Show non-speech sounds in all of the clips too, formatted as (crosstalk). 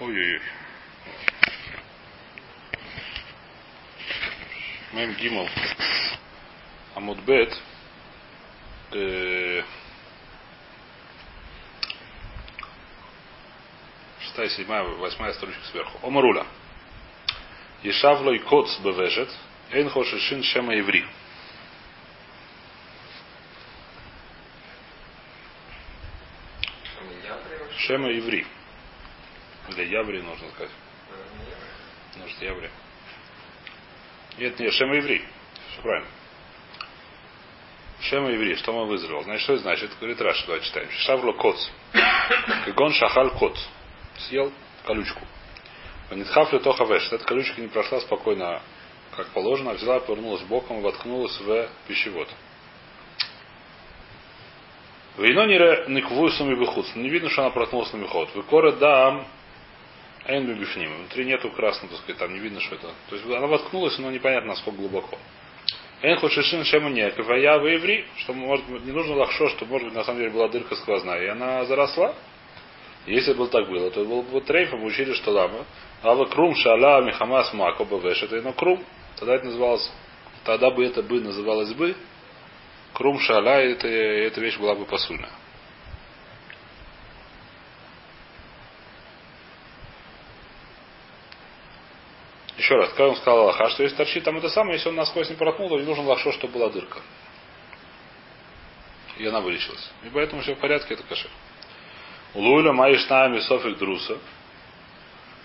Ой-ой-ой. Мэм Гимл. Амудбет. Э, Шестая, седьмая, восьмая строчка сверху. Омаруля. Ешавлой коц бевежет. Эйн хошишин шема еври. Шема еври. Или яври нужно сказать. Может, яври. Нет, нет, Шема еврей. Все правильно. Шема еврей. Что мы вызрел? Значит, что это значит? Говорит Раша, давай читаем. Шавло коц. Кагон шахаль кот. Съел колючку. Нитхафлю тохавеш. Эта колючка не прошла спокойно, как положено, а взяла, повернулась боком и воткнулась в пищевод. Вино не никвую сами выхуд. Не видно, что она проткнулась на меход. Выкора дам Эйн бифним. Внутри нету красного, так сказать, там не видно, что это. То есть она воткнулась, но непонятно, насколько глубоко. Эйн хочешин шему нет. А я в еври, что может быть, не нужно лахшо, что может быть на самом деле была дырка сквозная. И она заросла. Если бы так было, то был бы трейф, мы учили, что лама. А вы крум шала михамас мако бавеш, это ино крум. Тогда это называлось, тогда бы это бы называлось бы. Крум шала, это, эта вещь была бы посульная. Еще раз, как он сказал Аллаха, что если торчит там это самое, если он насквозь не проткнул, то не нужен лахшо, чтобы была дырка. И она вылечилась. И поэтому все в порядке, это кашер. Луиля Маишна Мисофик Друса.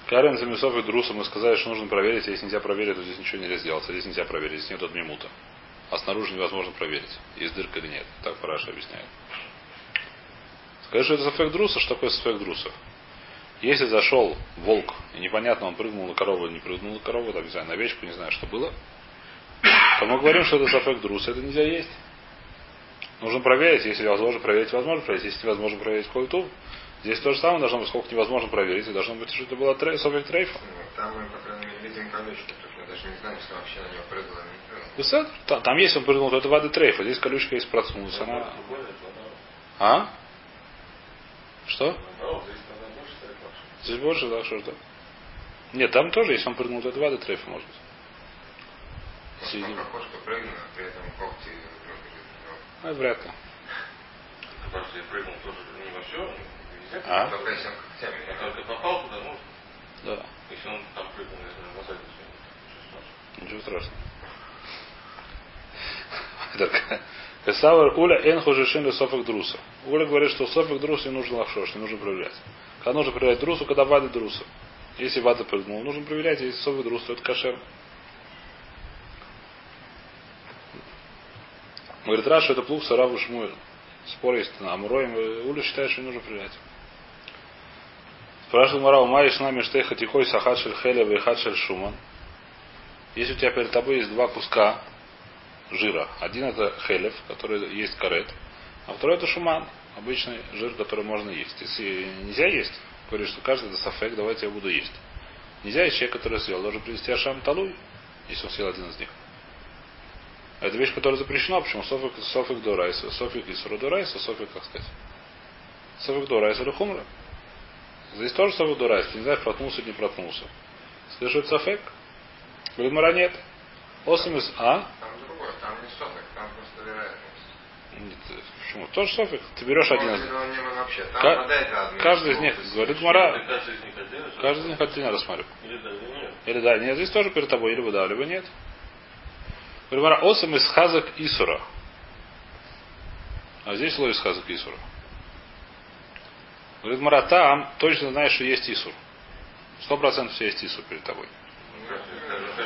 Карен за Мисофик Друса мы сказали, что нужно проверить, если нельзя проверить, то здесь ничего нельзя сделать. Здесь нельзя проверить, здесь нет от мимута. А снаружи невозможно проверить, есть дырка или нет. Так Параша объясняет. Скажи, что это Софек Друса, что такое Софек Друса? Если зашел волк, и непонятно, он прыгнул на корову или не прыгнул на корову, там, не знаю, на овечку, не знаю, что было, то мы говорим, что это сафек друс, это нельзя есть. Нужно проверить, если возможно проверить, возможно проверить. Если невозможно проверить культу, здесь то же самое должно быть, сколько невозможно проверить, и должно быть, что это было трей, софек трейфа. Там мы, по крайней мере, видим колючку, мы даже не знаем, что вообще на него прыгало или не прыгало. Там, там если он прыгнул, то это воды трейфа, здесь колючка есть проснулась, она... А? Что? Здесь больше, да, что ж да. Нет, там тоже, если он прыгнул, то это воды трейфа может быть. Сидим. Кошка прыгнула, при этом когти А, вряд ли. Подожди, прыгнул тоже не во все, нельзя. А? Только если он когтями. А только попал туда, может. Да. Если он там прыгнул, наверное, в задницу. Ничего страшного. Ничего страшного. (laughs) Кесавр Уля Эн Хожишин Софик Друса. Уля говорит, что Софик Друс не нужно лахшош, не нужно проверять. Когда нужно проверять Друсу, когда вады Друса. Если вада прыгнул, нужно проверять, если Софик Друс, то это кошер. Говорит, Раша это плух Сараву Шмуэль. Спор есть на Амуроем. Уля считает, что не нужно проверять. Спрашивал Марау, с нами штейха тихой сахат шель хеля и хат шель шуман. Если у тебя перед тобой есть два куска жира. Один это хелев, который есть карет, а второй это шуман, обычный жир, который можно есть. Если нельзя есть, говорит, что каждый это сафек, давайте я буду есть. Нельзя есть человек, который съел, должен привести ашам талуй, если он съел один из них. Это вещь, которая запрещена, почему софик, софик до райса, софик из до райса, софик, как сказать. Софик до райса или хумра. Здесь тоже софик до не знаю, проткнулся или не проткнулся. Скажи, это сафек? Говорит, мара нет. Осимис, а? Там не софик, там просто вероятность. Нет, почему? Тоже софик. Ты берешь один из них. вообще. Там. Каждый из них, говорит Мара, Каждый из них отдельно. из рассматривает. Или да, или нет. Или да, нет, здесь тоже перед тобой, либо да, либо нет. Говорит Мара, осам из хазак Исура. А здесь ло из хазак Исура. Говорит Мара, там точно знаешь, что есть Исур. Сто процентов есть Исур перед тобой.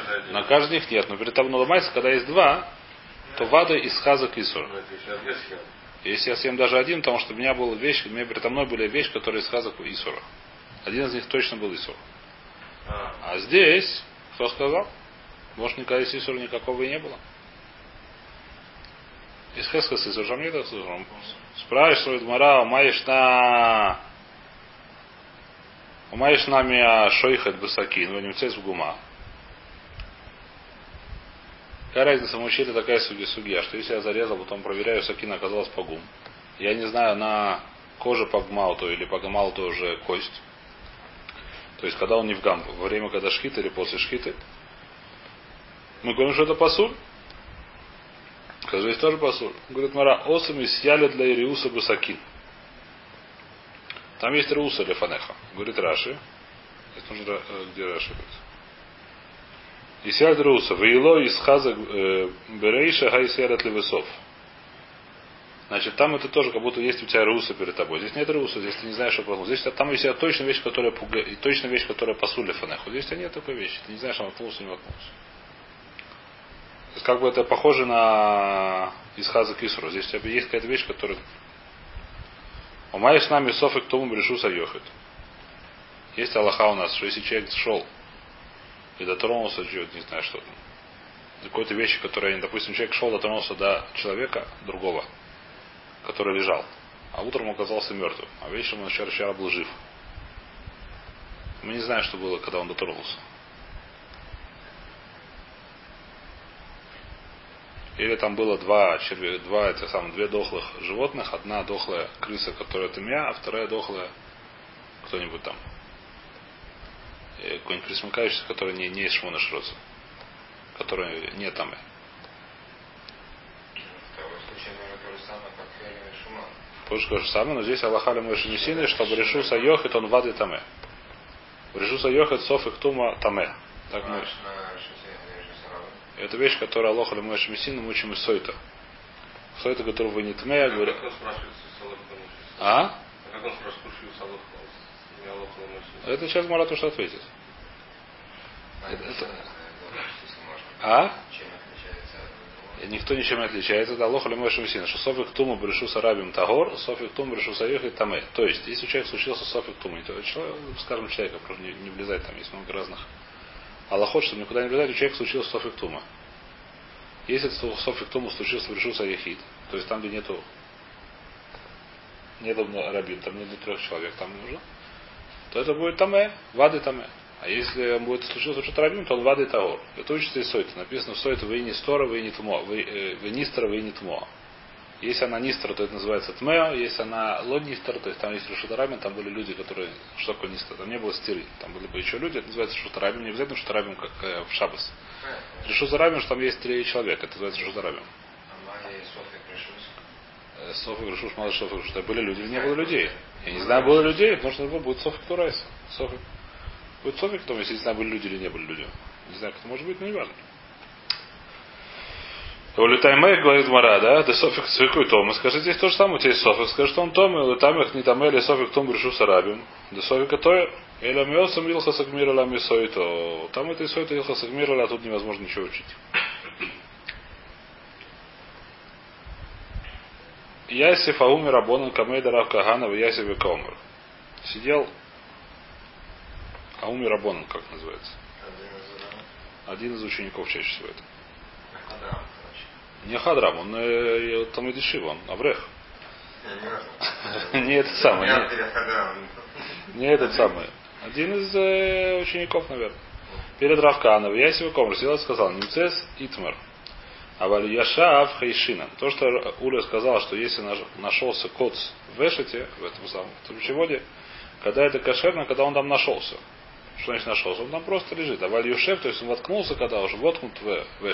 Один. На каждый них нет, но перед тобой ломается, когда есть два, то вада из хазак Исур. Ну, это еще обвес съел. Если я съем даже один, потому что у меня была вещь, у меня передо мной была вещь, которая из хазак Исура. Один из них точно был Исур. А, А здесь, кто сказал? Может, никогда из Исура никакого и не было. Из Хескас Исур, там нет Исура. Спрашивает Мара, умаешь на... Умаешь нами шойхат басакин, вы не в гума. Какая разница, мы учили такая суги сугия, что если я зарезал, потом проверяю, сакин оказалась погум. Я не знаю, на коже погмал то или погмал то уже кость. То есть, когда он не в гам, во время, когда шхита или после шхиты. Мы говорим, что это пасуль. Скажи, есть тоже пасуль. Говорит, Мара, осами съяли для Ириуса Бусакин. Там есть Риуса Фанеха. Говорит Раши. Это нужно, э, где Раши говорит. Исяд Руса, Вейло из Хаза э, Берейша Хайсерат Левесов. Значит, там это тоже как будто есть у тебя руса перед тобой. Здесь нет руса, здесь ты не знаешь, что плохо. Здесь там есть точно вещь, которая пугает, и точно вещь, которая посули фанеху. Здесь у тебя нет такой вещи. Ты не знаешь, он воткнулся не воткнулся. То есть, как бы это похоже на Исхаза Кисру. Здесь у тебя есть какая-то вещь, которая... Умаешь с нами софик тому брешу сайохет. Есть Аллаха у нас, что если человек шел и дотронулся, не знаю что там, какой-то вещи, которые, допустим, человек шел, дотронулся до человека другого, который лежал. А утром оказался мертвым. А вечером он еще вчера был жив. Мы не знаем, что было, когда он дотронулся. Или там было два, червя, два этих самых, две дохлых животных, одна дохлая крыса, которая тымя, а вторая дохлая кто-нибудь там. Какой-нибудь присмыкающийся, который не, не из шмона шроца. Который не там. Позже то же самое, но здесь Аллаха Мойши Несины, чтобы решился Йохит, он вады таме. Решился Йохит, соф и ктума таме. Так мы. Это вещь, которая Аллаха Мойши Несины, мы учим из Сойта. Сойта, которого вы не тме, говорю. А? Как он спрашивает, Это сейчас Марат уж ответит. А, Это- это... А? Никто ничем не отличается. Это Аллах Лемой Шамсина. Что Софик Тума Брешу Сарабим Тагор, Софик Тума Брешу Саюх и Таме. То есть, если у человека случился Софик Тума, то человек, скажем, человека, просто не, не влезать там, есть много разных. Аллахот, чтобы никуда не влезать, у человека случился Софик Тума. Если Софик Тума случился Брешу Саяхид, то есть там, где нету нету рабин, там нету трех человек, там не нужно, то это будет Таме, Вады Таме. А если он будет случился что-то рабин, то он Вады Тагор. Это учится из Сойта. Написано в Сойта вы не стора, вы не тмо, вы, э, вы нистра, вы не тмо. Если она нистра, то это называется тмео. Если она лод нистра, то есть там есть шутарабин, там были люди, которые... Что такое нистра? Там не было стиры. Там были бы еще люди, это называется шутарабин. Не обязательно шутарабин, как э, в Шабас. Решу зарабин, что там есть три человека. Это называется шутарабин. Амалия и Софья пришусь. Э, Софик Решуш, мало Софик. Это были люди или не было людей? Я не знаю, было людей, потому что будет Софик Турайс. Софик. Будет Софик, потом, если не знаю, были люди или не были люди. Не знаю, как это может быть, но не важно. Улетай Мэй, говорит Мара, да? Да Софик цвикуй Тома. Скажи, здесь то же самое, у тебя есть Софик. Скажи, что он Тома, улетай их не там, или Софик Том решу сарабим. Да Софика то или Амиосам Илха Сагмира Ла то Там это и Сойто Илха Сагмира, а тут невозможно ничего учить. Ясиф Аумир Абонан Камейда Рав Каганов Ясиф и Каумер. Сидел Аумир Рабонан, как называется. Один из учеников чаще всего это. Не Хадрам, он э, там и Дешив, он Аврех. Не, (laughs) это самое, Я не, этот самый. Один из э, учеников, наверное. Перед Равканов, Ясиф и Комер сидел и сказал, Немцес Итмер. А Валь Яшав Хейшина. То, что Уля сказал, что если наш- нашелся коц в Эшете, в этом самом трубочеводе, когда это кошерно, когда он там нашелся. Что значит нашелся? Он там просто лежит. А Валь Юшев, то есть он воткнулся, когда уже воткнут в, в.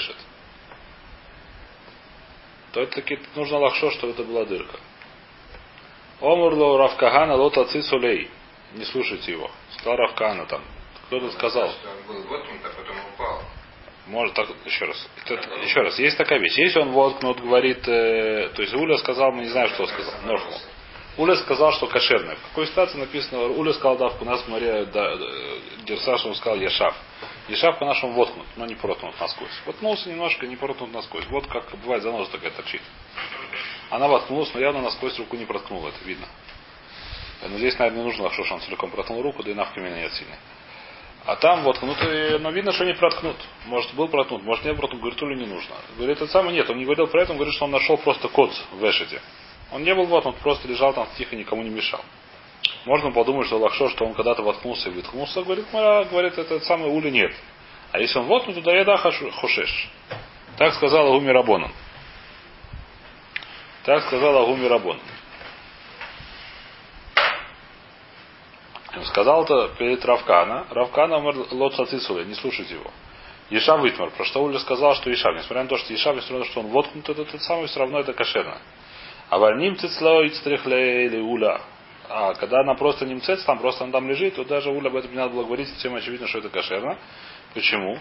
То это таки нужно лахшо, что это была дырка. Омурло Равкагана лота цисулей. Не слушайте его. Сказал Равкана там. Кто-то сказал. Что он был воткнут, а потом упал. Может так, еще раз. Это- еще раз, есть такая вещь. Если он воткнут, говорит, э, то есть Уля сказал, мы не знаем, что сказал. Норфу. Уля сказал, что кошерное. В какой ситуации написано, Уля сказал, да, у нас море да, э, Герсаш, он сказал Яшав. Яшав по-нашему воткнут, но не проткнут насквозь. Воткнулся немножко, не проткнут насквозь. Вот как бывает заноза такая торчит. Она воткнулась, но явно насквозь руку не проткнула, это видно. Но здесь, наверное, не нужно, что он целиком проткнул руку, да и навки меня нет сильно. А там воткнут, и, но видно, что не проткнут. Может, был проткнут, может, не проткнут. Говорит, то ли не нужно. Говорит, это самое нет, он не говорил про это, он говорит, что он нашел просто код в Эшете. Он не был воткнут, просто лежал там тихо, никому не мешал. Можно подумать, что Лахшо, что он когда-то воткнулся и выткнулся, говорит, Мара, говорит, это самый ули нет. А если он воткнут, то да еда хушеш. Так сказал Агуми Рабонан. Так сказал Агуми Рабонан. Сказал это перед Равкана. Равкана лот сацисуля, не слушайте его. Ешав Витмар, про что Уля сказал, что Ешав, несмотря на то, что Ешав, несмотря на то, что он воткнут, это тот самый, все равно это кошерно. А варним цицло и или Уля. А когда она просто немцец, там просто она там лежит, то даже Уля об этом не надо было говорить, всем очевидно, что это кошерно. Почему?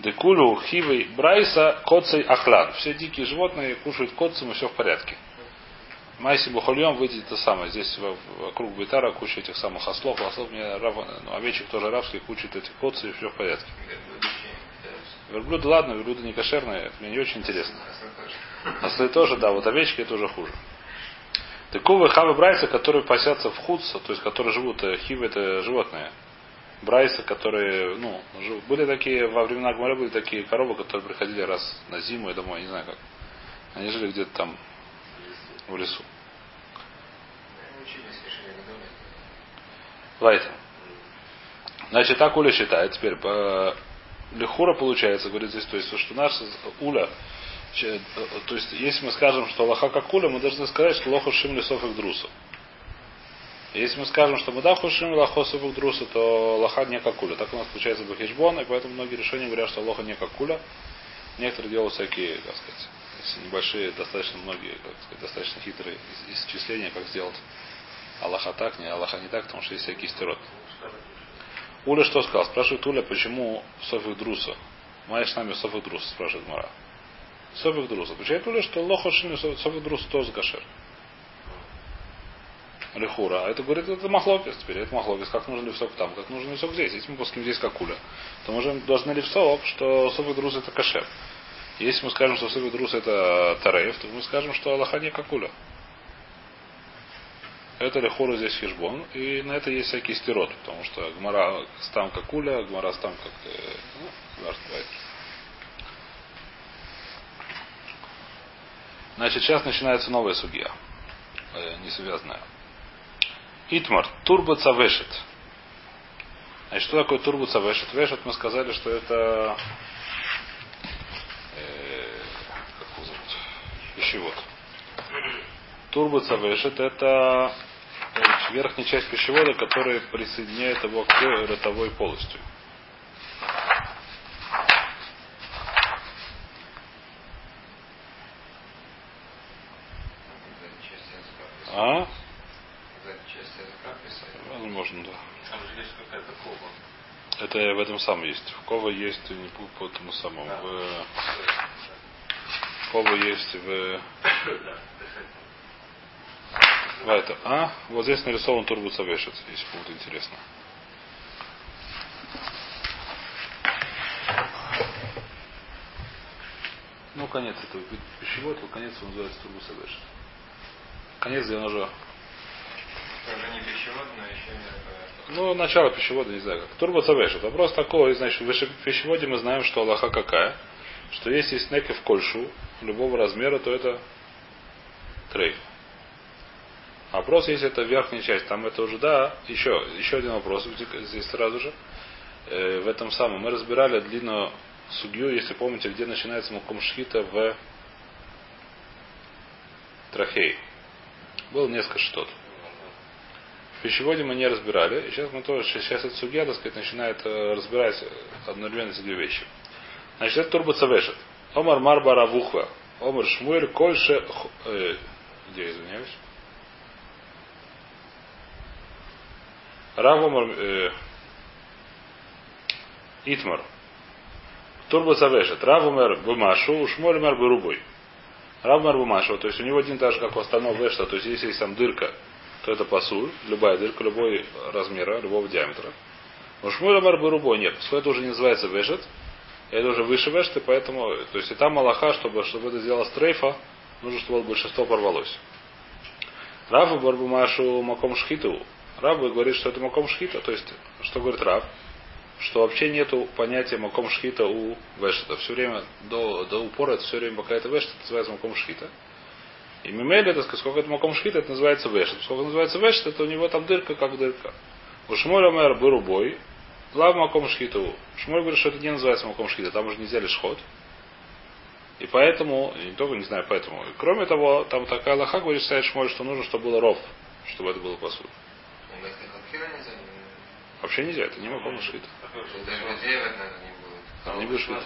Декулю, хивы, брайса, коцей, ахлад. Все дикие животные кушают коцем и все в порядке. Майси Бухольем выйдет это самое. Здесь вокруг Бейтара куча этих самых ослов. Ослов мне рав, ну, овечек тоже арабских, куча этих коцы и все в порядке. Верблюды, ладно, верблюды не кошерные, мне не очень интересно. Ослы тоже, да, вот овечки это уже хуже. Таковы хавы брайса, которые пасятся в худса, то есть которые живут, э, хивы это животные. Брайса, которые, ну, живут. были такие, во времена Гмара были такие коровы, которые приходили раз на зиму и домой, не знаю как. Они жили где-то там в лесу. Вайта. Значит, так Уля считает. Теперь по Лехура получается, говорит здесь, то есть, что наш Уля, то есть, если мы скажем, что Лоха как Уля, мы должны сказать, что Лоха Шим Лесов их Друсу. Если мы скажем, что мы да хушим лохо субук друса, то лоха не как куля. Так у нас получается бахишбон, и поэтому многие решения говорят, что лоха не как куля. Некоторые делают всякие, как сказать, небольшие, достаточно многие, как сказать, достаточно хитрые исчисления, как сделать Аллаха так, не Аллаха не так, потому что есть всякие стерот. Уля что сказал? Спрашивает Уля, почему Софик Друса? Маешь нами Софик Друса, спрашивает Мара. Софик Друса. Почему Уля, что Лоха Шини Софик Друса тоже кошер. Лехура. А это говорит, это махлокис теперь. Это махлокис. Как нужен левсок там, как нужен левсок здесь. Если мы пускаем здесь как куля, то мы должны левсок, что Софик Друса это кошер. Если мы скажем, что Субит Рус это Тареев, то мы скажем, что Аллаха не какуля. Это лихору здесь хижбон, и на это есть всякий стерот, потому что гмара стам как куля, гмара стам как э, ну, Значит, сейчас начинается новая судья, э, не связанная. Итмар, турбо цавешет. Значит, что такое турбо цавешет? Вешет мы сказали, что это пищевод. Турбо цавешет это верхняя часть пищевода, которая присоединяет его к ротовой полостью. А? Возможно, да. Там же есть какая-то кова. Это в этом самом есть. В кова есть не по этому самому. Да. В... Кова есть в... в это. А? Вот здесь нарисован турбуцавешец, если кому-то интересно. Ну, конец этого пищевод, конец он называется турбусавешец. Конец, где он не Ну, начало пищевода, не знаю как. Турбоцавешет. Вопрос такой, значит, в пищеводе мы знаем, что Аллаха какая что если снеки в кольшу любого размера, то это трейф. А вопрос, если это верхняя часть, там это уже, да, еще, еще один вопрос здесь сразу же. Э, в этом самом мы разбирали длинную судью, если помните, где начинается муком шхита в трахей. Было несколько штот. Пищеводе мы не разбирали, и сейчас мы тоже, сейчас эта судья, так сказать, начинает э, разбирать одновременно эти две вещи. Значит, это турбо цавешет. Омар Марба Равухва. Омар Шмуэль Кольше... Э, где, извиняюсь? Рав Омар... Э, Итмар. Турбо цавешет. Рав Омар Бумашу, Шмуэль Омар Берубой. Рав Омар Бумашу. То есть у него один так же, как у остального вешта. То есть если есть там дырка, то это пасуль. Любая дырка, любой размера, любого диаметра. У Шмуэль Омар Берубой нет. Это уже не называется вешет. Это уже выше вешты, поэтому, то есть и там Малаха, чтобы, чтобы это сделала стрейфа, нужно, чтобы большинство порвалось. Рафу Барбумашу Маком Шхиту. Рав говорит, что это Маком Шхита. То есть, что говорит Рав? Что вообще нету понятия Маком Шхита у Вешета. Все время до, до упора это все время пока это Вешет, это называется Маком Шхита. И Мимели, это сколько это Маком Шхита, это называется Вешет. Сколько называется Вешет, это у него там дырка, как дырка. У Шмоля Мэр Бырубой, Лав маком шхиту. Шмоль говорит, что это не называется маком шхита, там уже нельзя лишь ход. И поэтому, не только не знаю поэтому, кроме того, там такая лоха говорит, стоит Шмоль, что нужно, чтобы было ров, чтобы это было посуд. Вообще нельзя, это не маком. Даже Медведев, наверное, не будет. А,